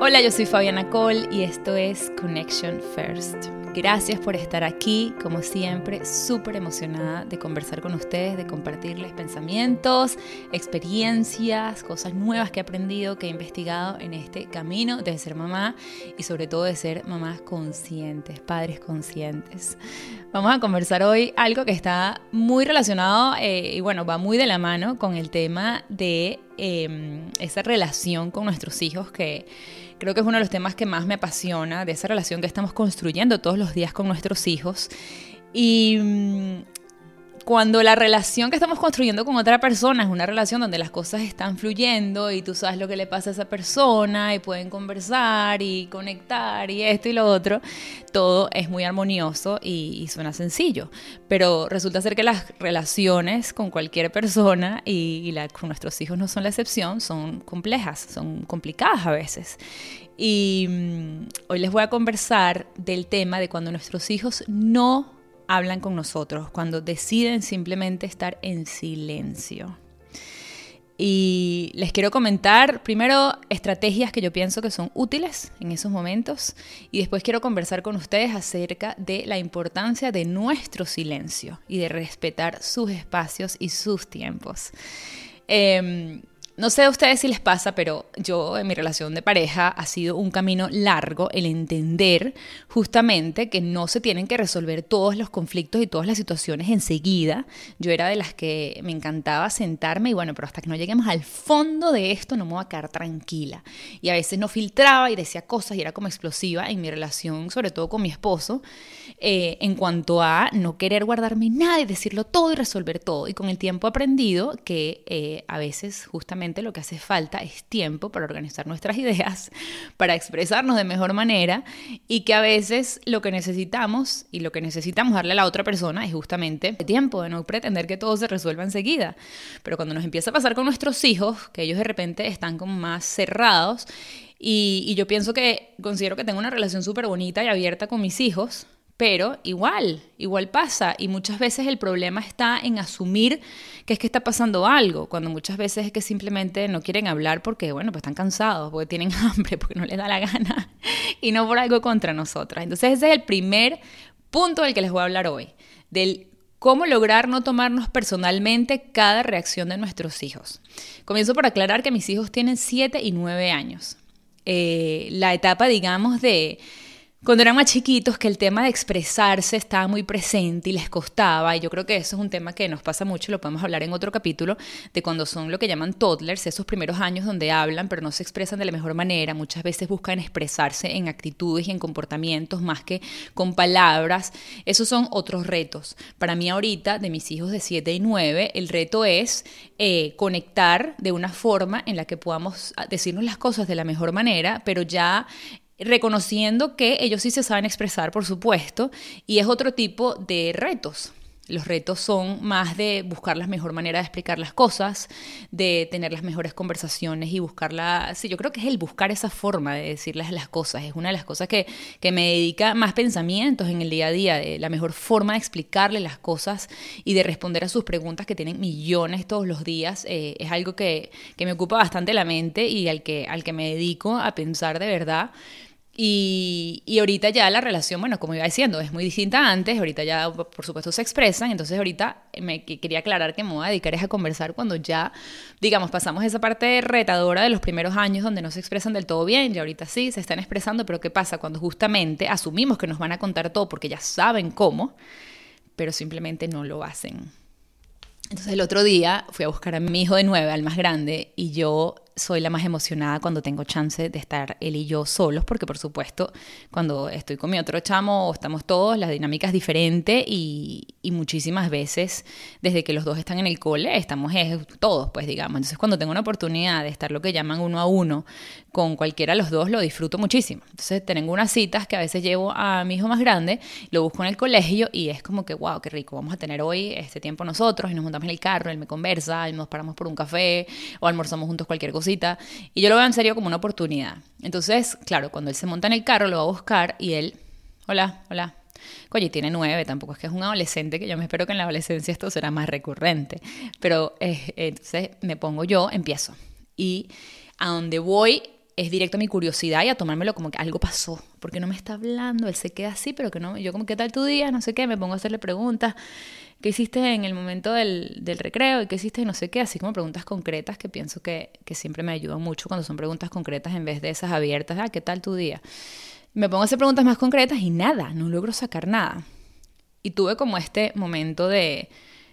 Hola, yo soy Fabiana Cole y esto es Connection First. Gracias por estar aquí, como siempre, súper emocionada de conversar con ustedes, de compartirles pensamientos, experiencias, cosas nuevas que he aprendido, que he investigado en este camino de ser mamá y sobre todo de ser mamás conscientes, padres conscientes. Vamos a conversar hoy algo que está muy relacionado eh, y bueno, va muy de la mano con el tema de em, esa relación con nuestros hijos que Creo que es uno de los temas que más me apasiona, de esa relación que estamos construyendo todos los días con nuestros hijos. Y mm, cuando la relación que estamos construyendo con otra persona es una relación donde las cosas están fluyendo y tú sabes lo que le pasa a esa persona y pueden conversar y conectar y esto y lo otro, todo es muy armonioso y, suena sencillo. Pero resulta ser que las relaciones con cualquier persona y, nuestros hijos no son la excepción, son complejas, son complicadas a veces. Y mm, hoy les voy a conversar del tema de cuando nuestros hijos no hablan con nosotros, cuando deciden simplemente estar en silencio. Y les quiero comentar primero estrategias que yo pienso que son útiles en esos momentos y después quiero conversar con ustedes acerca de la importancia de nuestro silencio y de respetar sus espacios y sus tiempos. Em, no sé a ustedes si les pasa, pero yo en mi relación de pareja ha sido un camino largo el entender justamente que no se tienen que resolver todos los conflictos y todas las situaciones enseguida. Yo era de las que me encantaba sentarme y bueno, pero hasta que no lleguemos al fondo de esto no me voy a quedar tranquila. Y a veces no filtraba y decía cosas y era como explosiva en mi relación, sobre todo con mi esposo, eh, en cuanto a no querer guardarme nada y decirlo todo y resolver todo. Y con el tiempo he aprendido que eh, a veces justamente lo que hace falta es tiempo para organizar nuestras ideas, para expresarnos de mejor manera y que a veces lo que necesitamos y lo que necesitamos darle a la otra persona es justamente tiempo, de no pretender que todo se resuelva enseguida. Pero cuando nos empieza a pasar con nuestros hijos, que ellos de repente están como más cerrados y, y yo pienso que considero que tengo una relación súper bonita y abierta con mis hijos, pero igual, igual pasa. Y muchas veces el problema está en asumir que es que está pasando algo, cuando muchas veces es que simplemente no quieren hablar porque, bueno, pues están cansados, porque tienen hambre, porque no les da la gana, y no por algo contra nosotras. Entonces ese es el primer punto del que les voy a hablar hoy, del cómo lograr no tomarnos personalmente cada reacción de nuestros hijos. Comienzo por aclarar que mis hijos tienen 7 y 9 años. Eh, la etapa, digamos, de cuando eran más chiquitos que el tema de expresarse estaba muy presente y les costaba, y yo creo que eso es un tema que nos pasa mucho, lo podemos hablar en otro capítulo, de cuando son lo que llaman toddlers, esos primeros años donde hablan pero no se expresan de la mejor manera, muchas veces buscan expresarse en actitudes y en comportamientos más que con palabras, esos son otros retos. Para mí ahorita, de mis hijos de 7 y 9, el reto es eh, conectar de una forma en la que podamos decirnos las cosas de la mejor manera, pero ya reconociendo que ellos sí se saben expresar, por supuesto, y es otro tipo de retos. Los retos son más de buscar la mejor manera de explicar las cosas, de tener las mejores conversaciones y buscarla. Sí, yo creo que es el buscar esa forma de decirles las cosas. Es una de las cosas que, que me dedica más pensamientos en el día a día, de la mejor forma de explicarle las cosas y de responder a sus preguntas que tienen millones todos los días. Eh, es algo que, que me ocupa bastante la mente y al que, al que me dedico a pensar de verdad. Y, y, ahorita ya la relación, bueno, como iba diciendo, es muy distinta antes, ahorita ya por supuesto se expresan, entonces ahorita me quería aclarar que me voy a dedicar a conversar cuando ya, digamos, pasamos esa parte retadora de los primeros años donde no se expresan del todo bien, y ahorita sí, se están expresando, pero ¿qué pasa cuando justamente asumimos que nos van a contar todo porque ya saben cómo, pero simplemente no lo hacen? Entonces el otro día fui a buscar a mi hijo de nueve, al más grande, y yo soy la más emocionada cuando tengo chance de estar él y yo solos, porque por supuesto, cuando estoy con mi otro chamo o estamos todos, la dinámica es diferente y, muchísimas veces, desde que los dos están en el cole, estamos todos, pues digamos. Entonces, cuando tengo una oportunidad de estar lo que llaman uno a uno con cualquiera de los dos, lo disfruto muchísimo. Entonces, tengo unas citas que a veces llevo a mi hijo más grande, lo busco en el colegio y es como que, wow, qué rico, vamos a tener hoy este tiempo nosotros y nos montamos en el carro, él me conversa, nos paramos por un café o almorzamos juntos cualquier cosa y yo lo veo en serio como una oportunidad. Entonces, claro, cuando él se monta en el carro, lo va a buscar y él, hola, hola. Oye, tiene nueve, tampoco es que es un adolescente, que yo me espero que en la adolescencia esto será más recurrente. Pero eh, entonces me pongo yo, empiezo. Y a donde voy es directo a mi curiosidad y a tomármelo como que algo pasó, porque no me está hablando, él se queda así, pero que no, yo como, ¿qué tal tu día? No sé qué, me pongo a hacerle preguntas, ¿qué hiciste en el momento del, del recreo? ¿Y qué hiciste? No sé qué, así como preguntas concretas que pienso que, que siempre me ayudan mucho cuando son preguntas concretas en vez de esas abiertas, ah, ¿qué tal tu día? Me pongo a hacer preguntas más concretas y nada, no logro sacar nada. Y tuve como este momento de,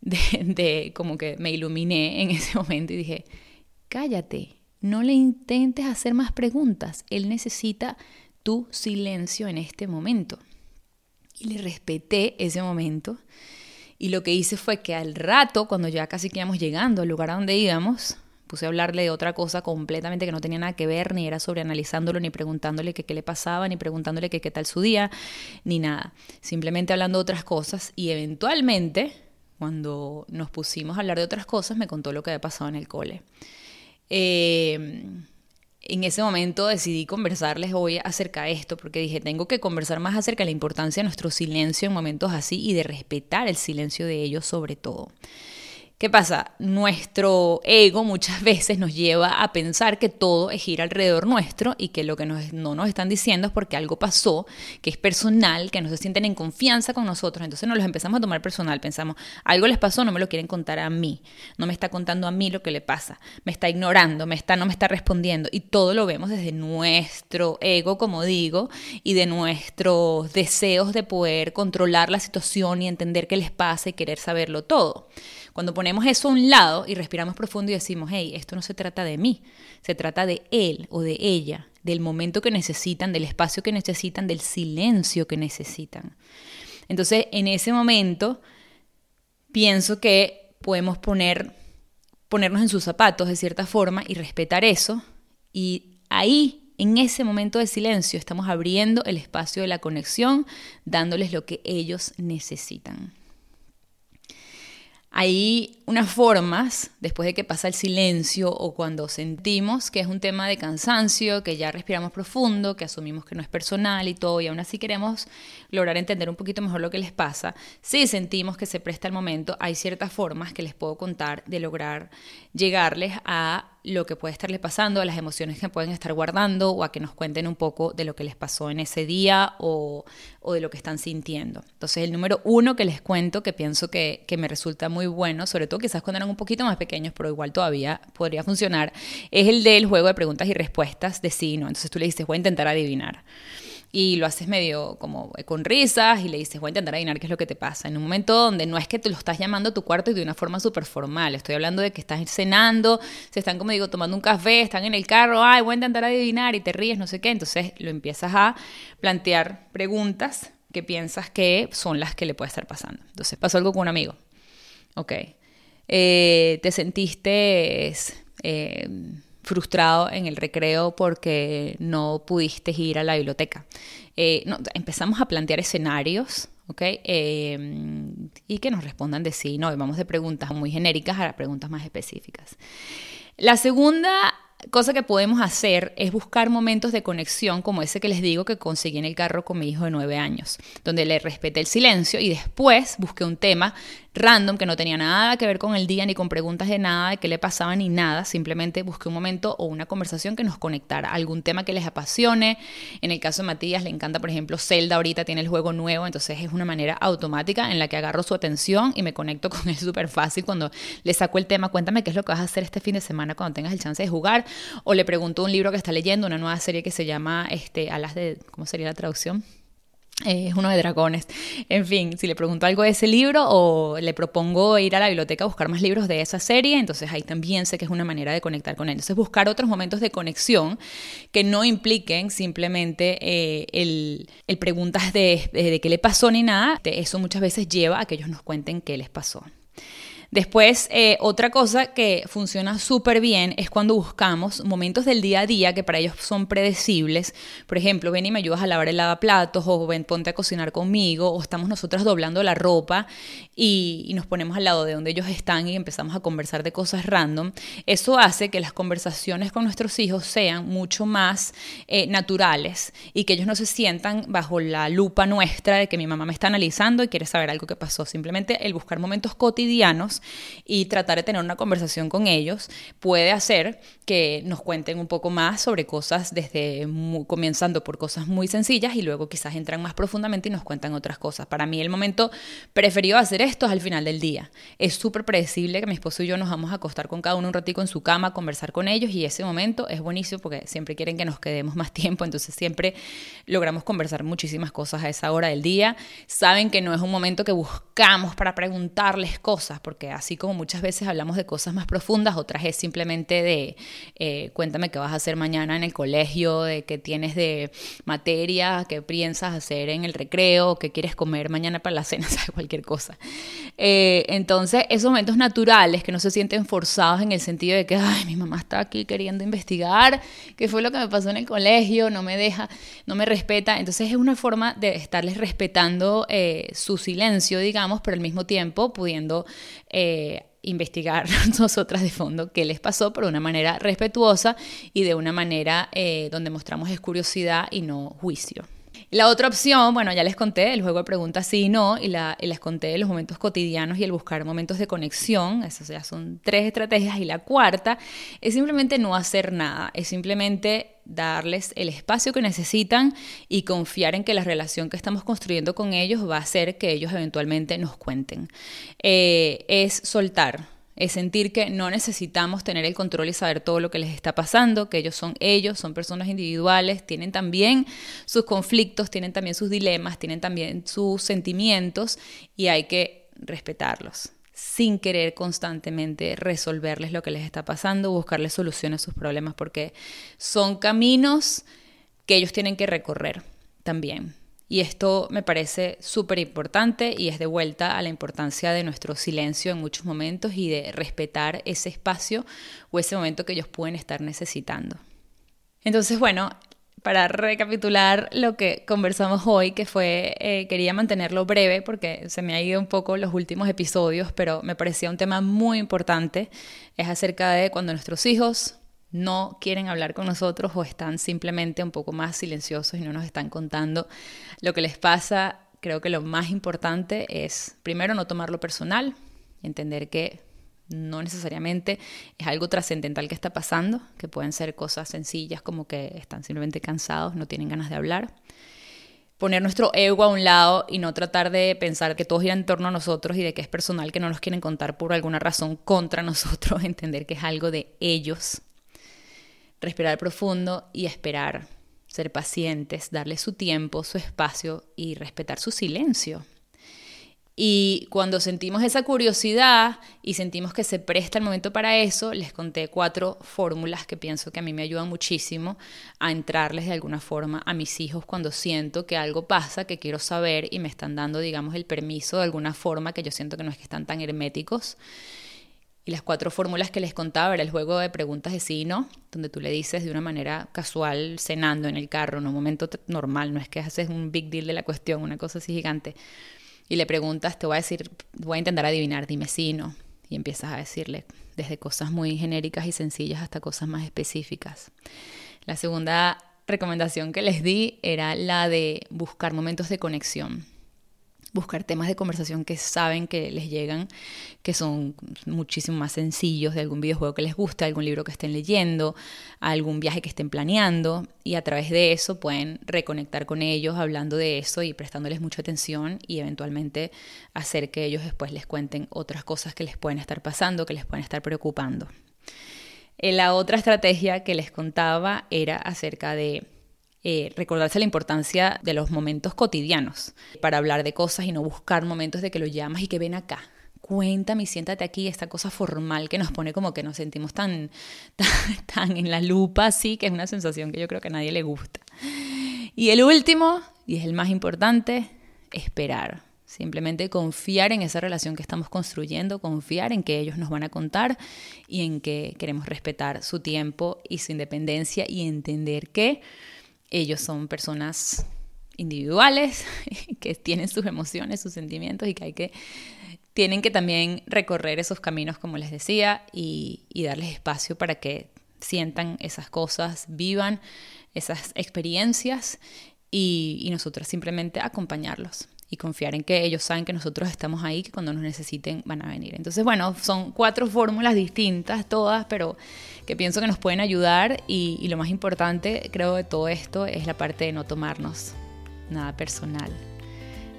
de, como que me iluminé en ese momento y dije, cállate, no le intentes hacer más preguntas. Él necesita tu silencio en este momento. Y le respeté ese momento. Y lo que hice fue que al rato, cuando ya casi que íbamos llegando al lugar donde íbamos, puse a hablarle de otra cosa completamente que no tenía nada que ver, ni era sobre analizándolo, ni preguntándole qué le pasaba, ni preguntándole qué tal su día, ni nada. Simplemente hablando de otras cosas y eventualmente, cuando nos pusimos a hablar de otras cosas, me contó lo que había pasado en el cole. Eh, en ese momento decidí conversarles hoy acerca de esto, porque dije, tengo que conversar más acerca de la importancia de nuestro silencio en momentos así y de respetar el silencio de ellos sobre todo. ¿Qué pasa? Nuestro ego muchas veces nos lleva a pensar que todo es gira alrededor nuestro y que lo que nos, no nos están diciendo es porque algo pasó, que es personal, que no se sienten en confianza con nosotros. Entonces nos los empezamos a tomar personal. Pensamos, algo les pasó, no me lo quieren contar a mí. No me está contando a mí lo que le pasa. Me está ignorando, me está, no me está respondiendo. Y todo lo vemos desde nuestro ego, como digo, y de nuestros deseos de poder controlar la situación y entender qué les pasa y querer saberlo todo. Cuando ponemos eso a un lado y respiramos profundo y decimos, hey, esto no se trata de mí, se trata de él o de ella, del momento que necesitan, del espacio que necesitan, del silencio que necesitan. Entonces, en ese momento, pienso que podemos poner, ponernos en sus zapatos de cierta forma y respetar eso. Y ahí, en ese momento de silencio, estamos abriendo el espacio de la conexión, dándoles lo que ellos necesitan. Hay unas formas, después de que pasa el silencio o cuando sentimos que es un tema de cansancio, que ya respiramos profundo, que asumimos que no es personal y todo, y aún así queremos lograr entender un poquito mejor lo que les pasa, si sentimos que se presta el momento, hay ciertas formas que les puedo contar de lograr llegarles a lo que puede estarles pasando, a las emociones que pueden estar guardando o a que nos cuenten un poco de lo que les pasó en ese día o, de lo que están sintiendo. Entonces el número uno que les cuento, que pienso que, que me resulta muy bueno, sobre todo quizás cuando eran un poquito más pequeños, pero igual todavía podría funcionar, es el del juego de preguntas y respuestas de sí, ¿no? Entonces tú le dices, voy a intentar adivinar y lo haces medio como con risas y le dices, voy a intentar adivinar qué es lo que te pasa. En un momento donde no es que te lo estás llamando a tu cuarto y de una forma súper formal, estoy hablando de que estás cenando, se están, como digo, tomando un café, están en el carro, ay, voy a intentar adivinar y te ríes, no sé qué. Entonces lo empiezas a plantear preguntas que piensas que son las que le puede estar pasando. Entonces pasó algo con un amigo. Ok. Eh, te sentiste... Eh, frustrado en el recreo porque no pudiste ir a la biblioteca. Eh, empezamos a plantear escenarios, y que nos respondan de sí, no, vamos de preguntas muy genéricas a preguntas más específicas. La segunda cosa que podemos hacer es buscar momentos de conexión como ese que les digo que conseguí en el carro con mi hijo de nueve años, donde le respeté el silencio y después busqué un tema random que no tenía nada que ver con el día ni con preguntas de nada, de qué le pasaba ni nada, simplemente busqué un momento o una conversación que nos conectara, algún tema que les apasione. En el caso de Matías le encanta, por ejemplo, Zelda ahorita tiene el juego nuevo, entonces es una manera automática en la que agarro su atención y me conecto con él súper fácil cuando le saco el tema, cuéntame qué es lo que vas a hacer este fin de semana cuando tengas el chance de jugar, o le pregunto un libro que está leyendo, una nueva serie que se llama este, Alas de, ¿cómo sería la traducción? Eh, es uno de dragones. En fin, si le pregunto algo de ese libro o le propongo ir a la biblioteca a buscar más libros de esa serie, entonces ahí también sé que es una manera de conectar con él. Entonces buscar otros momentos de conexión que no impliquen simplemente eh, el, preguntas de, de qué le pasó ni nada. Eso muchas veces lleva a que ellos nos cuenten qué les pasó. Después, eh, otra cosa que funciona súper bien es cuando buscamos momentos del día a día que para ellos son predecibles. Por ejemplo, ven y me ayudas a lavar el lavaplatos, o ven, ponte a cocinar conmigo, o estamos nosotras doblando la ropa y, nos ponemos al lado de donde ellos están y empezamos a conversar de cosas random. Eso hace que las conversaciones con nuestros hijos sean mucho más eh, naturales y que ellos no se sientan bajo la lupa nuestra de que mi mamá me está analizando y quiere saber algo que pasó. Simplemente el buscar momentos cotidianos y tratar de tener una conversación con ellos puede hacer que nos cuenten un poco más sobre cosas desde comenzando por cosas muy sencillas y luego quizás entran más profundamente y nos cuentan otras cosas. Para mí el momento preferido hacer esto es al final del día. Es súper predecible que mi esposo y yo nos vamos a acostar con cada uno un ratico en su cama, conversar con ellos y ese momento es buenísimo porque siempre quieren que nos quedemos más tiempo, entonces siempre logramos conversar muchísimas cosas a esa hora del día. Saben que no es un momento que buscamos para preguntarles cosas, porque así como muchas veces hablamos de cosas más profundas, otras es simplemente de eh, cuéntame qué vas a hacer mañana en el colegio, de qué tienes de materia, qué piensas hacer en el recreo, qué quieres comer mañana para la cena, ¿sabes? cualquier cosa. Eh, entonces, esos momentos naturales que no se sienten forzados en el sentido de que, ay, mi mamá está aquí queriendo investigar, qué fue lo que me pasó en el colegio, no me deja, no me respeta. Entonces, es una forma de estarles respetando eh, su silencio, digamos, pero al mismo tiempo pudiendo investigar nosotras de fondo qué les pasó, pero de una manera respetuosa y de una manera eh, donde mostramos es curiosidad y no juicio. La otra opción, bueno, ya les conté el juego de preguntas sí y no, y, la, les conté los momentos cotidianos y el buscar momentos de conexión, esas ya son tres estrategias, y la cuarta es simplemente no hacer nada, es simplemente darles el espacio que necesitan y confiar en que la relación que estamos construyendo con ellos va a hacer que ellos eventualmente nos cuenten. Eh, es soltar, es sentir que no necesitamos tener el control y saber todo lo que les está pasando, que ellos son ellos, son personas individuales, tienen también sus conflictos, tienen también sus dilemas, tienen también sus sentimientos y hay que respetarlos sin querer constantemente resolverles lo que les está pasando, buscarles soluciones a sus problemas, porque son caminos que ellos tienen que recorrer también. Y esto me parece súper importante y es de vuelta a la importancia de nuestro silencio en muchos momentos y de respetar ese espacio o ese momento que ellos pueden estar necesitando. Entonces, bueno, para recapitular lo que conversamos hoy, que fue, eh, quería mantenerlo breve porque se me ha ido un poco los últimos episodios, pero me parecía un tema muy importante, es acerca de cuando nuestros hijos no quieren hablar con nosotros o están simplemente un poco más silenciosos y no nos están contando lo que les pasa, creo que lo más importante es primero no tomarlo personal, entender que no necesariamente es algo trascendental que está pasando, que pueden ser cosas sencillas como que están simplemente cansados, no tienen ganas de hablar. Poner nuestro ego a un lado y no tratar de pensar que todo gira en torno a nosotros y de que es personal que no nos quieren contar por alguna razón contra nosotros, entender que es algo de ellos respirar profundo y esperar, ser pacientes, darle su tiempo, su espacio y respetar su silencio. Y cuando sentimos esa curiosidad y sentimos que se presta el momento para eso, les conté cuatro fórmulas que pienso que a mí me ayudan muchísimo a entrarles de alguna forma a mis hijos cuando siento que algo pasa, que quiero saber y me están dando, digamos, el permiso de alguna forma, que yo siento que no es que están tan herméticos. Y las cuatro fórmulas que les contaba era el juego de preguntas de sí y no, donde tú le dices de una manera casual, cenando en el carro, en un momento normal, no es que haces un big deal de la cuestión, una cosa así gigante. Y le preguntas, te voy a decir, voy a intentar adivinar, dime sí no. Y empiezas a decirle desde cosas muy genéricas y sencillas hasta cosas más específicas. La segunda recomendación que les di era la de buscar momentos de conexión buscar temas de conversación que saben que les llegan, que son muchísimo más sencillos, de algún videojuego que les guste, algún libro que estén leyendo, algún viaje que estén planeando, y a través de eso pueden reconectar con ellos hablando de eso y prestándoles mucha atención y eventualmente hacer que ellos después les cuenten otras cosas que les pueden estar pasando, que les pueden estar preocupando. Eh, la otra estrategia que les contaba era acerca de eh, recordarse la importancia de los momentos cotidianos para hablar de cosas y no buscar momentos de que lo llamas y que ven acá. Cuéntame y siéntate aquí, esta cosa formal que nos pone como que nos sentimos tan, tan, en la lupa, así que es una sensación que yo creo que a nadie le gusta. Y el último, y es el más importante, esperar. Simplemente confiar en esa relación que estamos construyendo, confiar en que ellos nos van a contar y en que queremos respetar su tiempo y su independencia y entender que ellos son personas individuales que tienen sus emociones, sus sentimientos y que hay que tienen que también recorrer esos caminos, como les decía, y, darles espacio para que sientan esas cosas, vivan esas experiencias y, y nosotros simplemente acompañarlos y confiar en que ellos saben que nosotros estamos ahí, que cuando nos necesiten van a venir. Entonces, bueno, son cuatro fórmulas distintas, todas, pero que pienso que nos pueden ayudar y, lo más importante, creo, de todo esto es la parte de no tomarnos nada personal,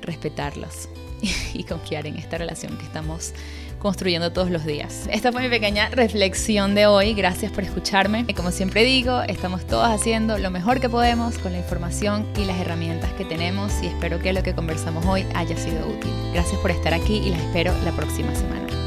respetarlos y confiar en esta relación que estamos construyendo todos los días. Esta fue mi pequeña reflexión de hoy. Gracias por escucharme. Como siempre digo, estamos todos haciendo lo mejor que podemos con la información y las herramientas que tenemos y espero que lo que conversamos hoy haya sido útil. Gracias por estar aquí y las espero la próxima semana.